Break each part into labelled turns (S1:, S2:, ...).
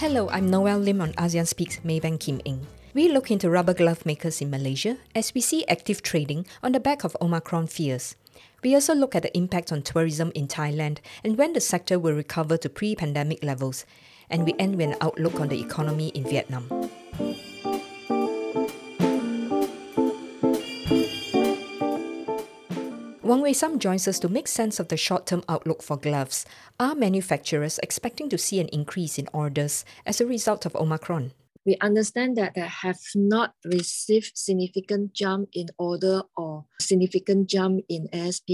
S1: Hello, I'm Noel Lim on ASEAN Speaks Maybank Kim Eng. We look into rubber glove makers in Malaysia as we see active trading on the back of Omicron fears. We also look at the impact on tourism in Thailand and when the sector will recover to pre pandemic levels. And we end with an outlook on the economy in Vietnam. Wong Wei Sum joins us to make sense of the short term outlook for gloves. Are manufacturers expecting to see an increase in orders as a result of Omicron?
S2: we understand that they have not received significant jump in order or significant jump in ASP.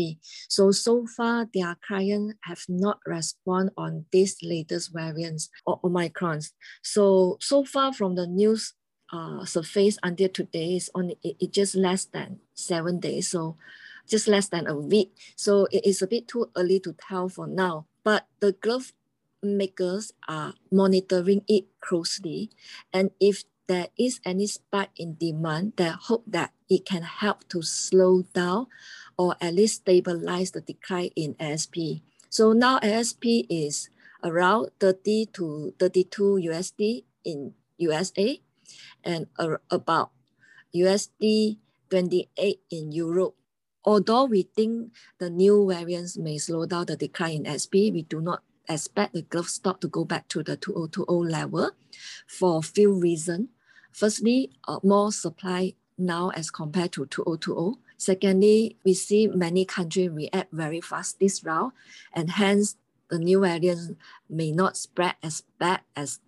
S2: So, so far, their clients have not responded on these latest variants or Omicrons. So, so far from the news uh, surface until today is only it, it just less than seven days. So, just less than a week. So, it is a bit too early to tell for now. But the glove makers are monitoring it closely. And if there is any spike in demand, they hope that it can help to slow down or at least stabilize the decline in ASP. So now ASP is around 30 to 32 USD in USA and about USD 28 in Europe. Although we think the new variants may slow down the decline in SP, we do not expect the growth stock to go back to the 2020 level for a few reasons. Firstly, uh, more supply now as compared to 2020. Secondly, we see many countries react very fast this round, and hence the new variant may not spread as bad as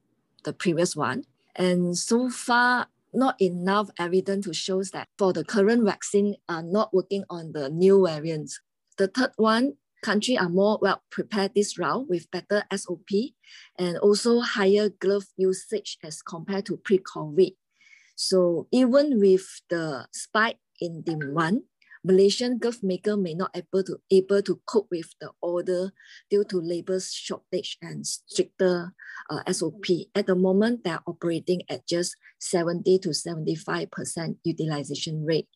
S2: the previous one. And so far, not enough evidence to show that for the current vaccine are not working on the new variants. The third one countries are more well prepared this round with better SOP and also higher glove usage as compared to pre-COVID. So even with the spike in demand, Malaysian glove maker may not able to able to cope with the order due to labor shortage and stricter uh, SOP. At the moment, they're operating at just 70 to 75% utilization rate.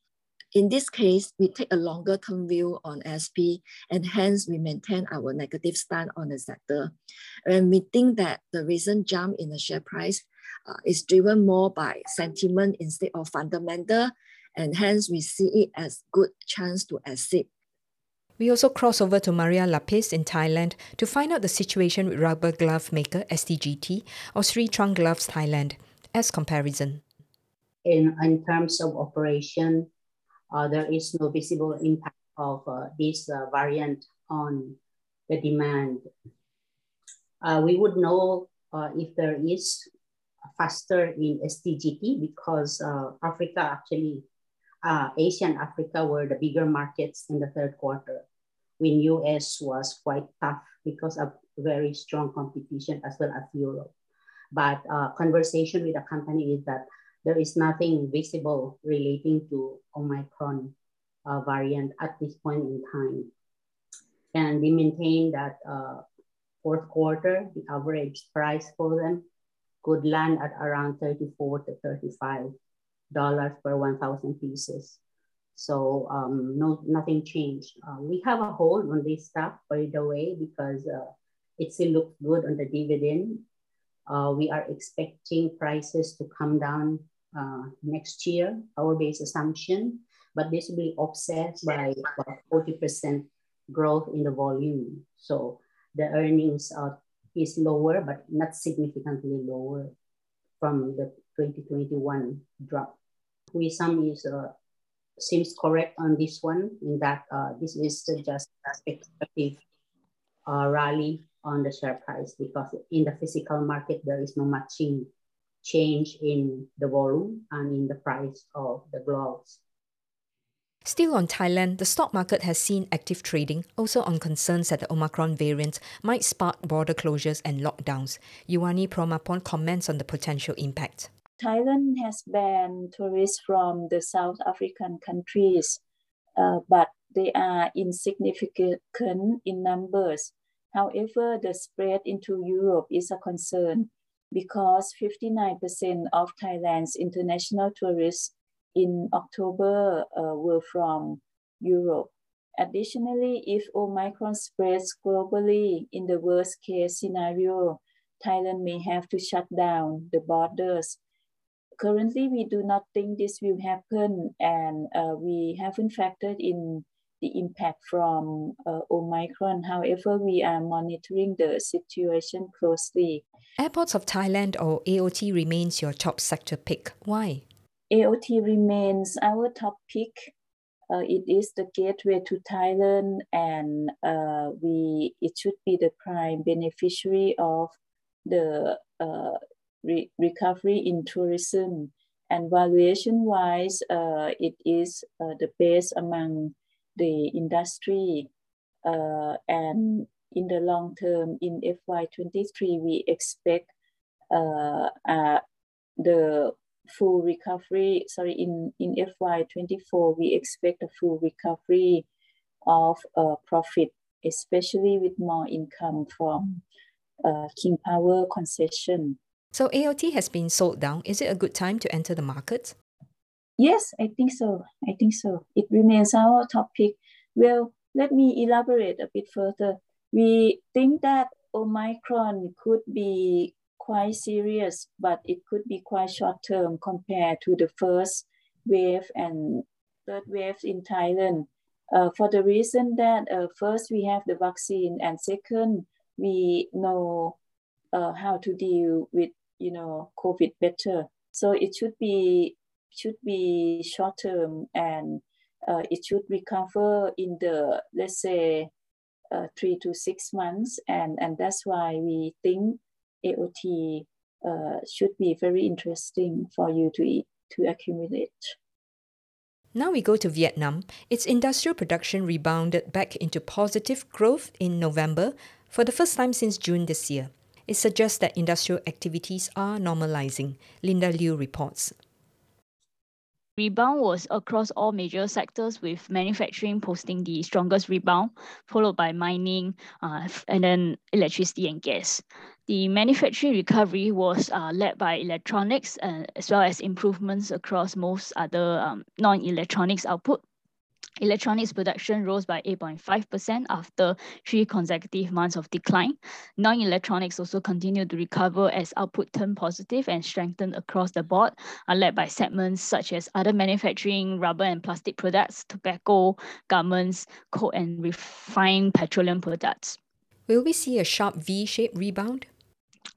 S2: In this case, we take a longer term view on SP and hence we maintain our negative stand on the sector. And we think that the recent jump in the share price uh, is driven more by sentiment instead of fundamental and hence we see it as good chance to exit.
S1: We also cross over to Maria Lapiz in Thailand to find out the situation with rubber glove maker STGT or Sri Trang Gloves Thailand as comparison.
S3: In, in terms of operation, uh, there is no visible impact of uh, this uh, variant on the demand. we would know if there is faster in STGT because Africa actually, Asia and Africa were the bigger markets in the third quarter when US was quite tough because of very strong competition as well as Europe. But uh, conversation with the company is that there is nothing visible relating to Omicron uh, variant at this point in time. And we maintain that uh, fourth quarter, the average price for them could land at around 34 to 35 dollars per 1,000 pieces. So um, no, nothing changed. Uh, we have a hold on this stock, by the way, because uh, it still looks good on the dividend. Uh, we are expecting prices to come down uh, next year, our base assumption, but this will be offset by about 40% growth in the volume. So the earnings uh, is lower, but not significantly lower from the 2021 drop. Wei Sum is uh, seems correct on this one in that uh, this is just a speculative uh, rally on the share price because in the physical market there is no matching change in the volume and in the price of the gloves.
S1: Still on Thailand, the stock market has seen active trading, also on concerns that the Omicron variant might spark border closures and lockdowns. Yuwanee Prommaporn comments on the potential impact.
S4: Thailand has banned tourists from the South African countries, uh, but they are insignificant in numbers. However, the spread into Europe is a concern because 59% of Thailand's international tourists in October uh, were from Europe. Additionally, if Omicron spreads globally in the worst case scenario, Thailand may have to shut down the borders. Currently, we do not think this will happen, and uh, we haven't factored in the impact from uh, Omicron. However, we are monitoring the situation closely.
S1: Airports of Thailand or AOT remains your top sector pick. Why?
S4: AOT remains our top pick. Uh, it is the gateway to Thailand, and uh, we it should be the prime beneficiary of the uh, re- recovery in tourism. And valuation wise, uh, it is uh, the best among the industry uh, and in the long term in FY23 we expect uh, uh, the full recovery sorry in in FY24 we expect a full recovery of uh, profit especially with more income from uh, King Power concession.
S1: So AOT has been sold down. Is it a good time to enter the market?
S4: Yes, I think so. I think so. It remains our topic. Well, let me elaborate a bit further. We think that Omicron could be quite serious, but it could be quite short term compared to the first wave and third wave in Thailand. Uh, for the reason that uh, first we have the vaccine and second we know uh, how to deal with you know COVID better. So it should be should be short term and uh, it should recover in the let's say uh, three to six months and and that's why we think AOT uh, should be very interesting for you to eat, to accumulate.
S1: Now we go to Vietnam. Its industrial production rebounded back into positive growth in November for the first time since June this year. It suggests that industrial activities are normalizing, Linda Liu reports.
S5: Rebound was across all major sectors, with manufacturing posting the strongest rebound, followed by mining, uh, and then electricity and gas. The manufacturing recovery was uh, led by electronics, uh, as well as improvements across most other um, non-electronics output. Electronics production rose by 8.5% after three consecutive months of decline. Non-electronics also continued to recover as output turned positive and strengthened across the board, uh, led by segments such as other manufacturing, rubber and plastic products, tobacco, garments, coal and refined petroleum products.
S1: Will we see a sharp V-shaped rebound?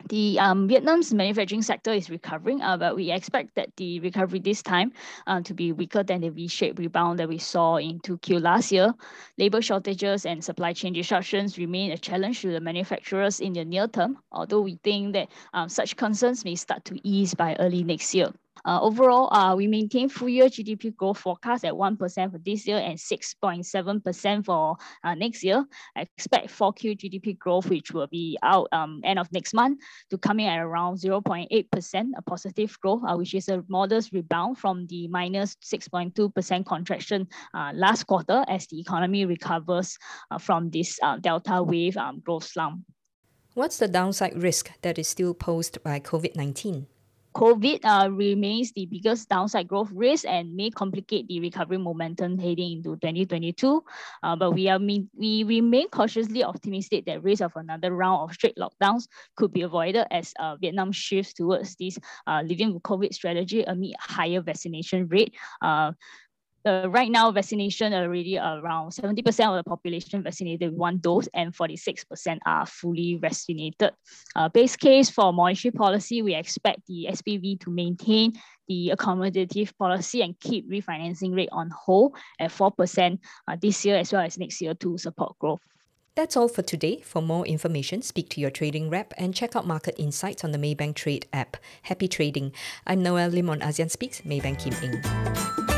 S5: The um, Vietnam's manufacturing sector is recovering, uh, but we expect that the recovery this time uh, to be weaker than the V-shaped rebound that we saw in 2Q last year. Labor shortages and supply chain disruptions remain a challenge to the manufacturers in the near term, although we think that um, such concerns may start to ease by early next year. Uh, overall, uh, we maintain full year GDP growth forecast at 1% for this year and 6.7% for uh, next year. I expect 4Q GDP growth, which will be out um, end of next month, to come in at around 0.8%, a positive growth, uh, which is a modest rebound from the minus 6.2% contraction uh, last quarter as the economy recovers uh, from this Delta wave um, growth slump.
S1: What's the downside risk that is still posed by COVID 19?
S5: COVID uh, remains the biggest downside growth risk and may complicate the recovery momentum heading into 2022. Uh, but we are we remain cautiously optimistic that risk of another round of strict lockdowns could be avoided as uh, Vietnam shifts towards this uh, living with COVID strategy amid higher vaccination rate. Uh, right now, vaccination already around 70% of the population vaccinated with one dose and 46% are fully vaccinated. Uh, base case for monetary policy, we expect the SBV to maintain the accommodative policy and keep refinancing rate on hold at 4% uh, this year as well as next year to support growth.
S1: That's all for today. For more information, speak to your trading rep and check out market insights on the Maybank Trade app. Happy trading. I'm Noel Lim on ASEAN Speaks, Maybank Kim Eng.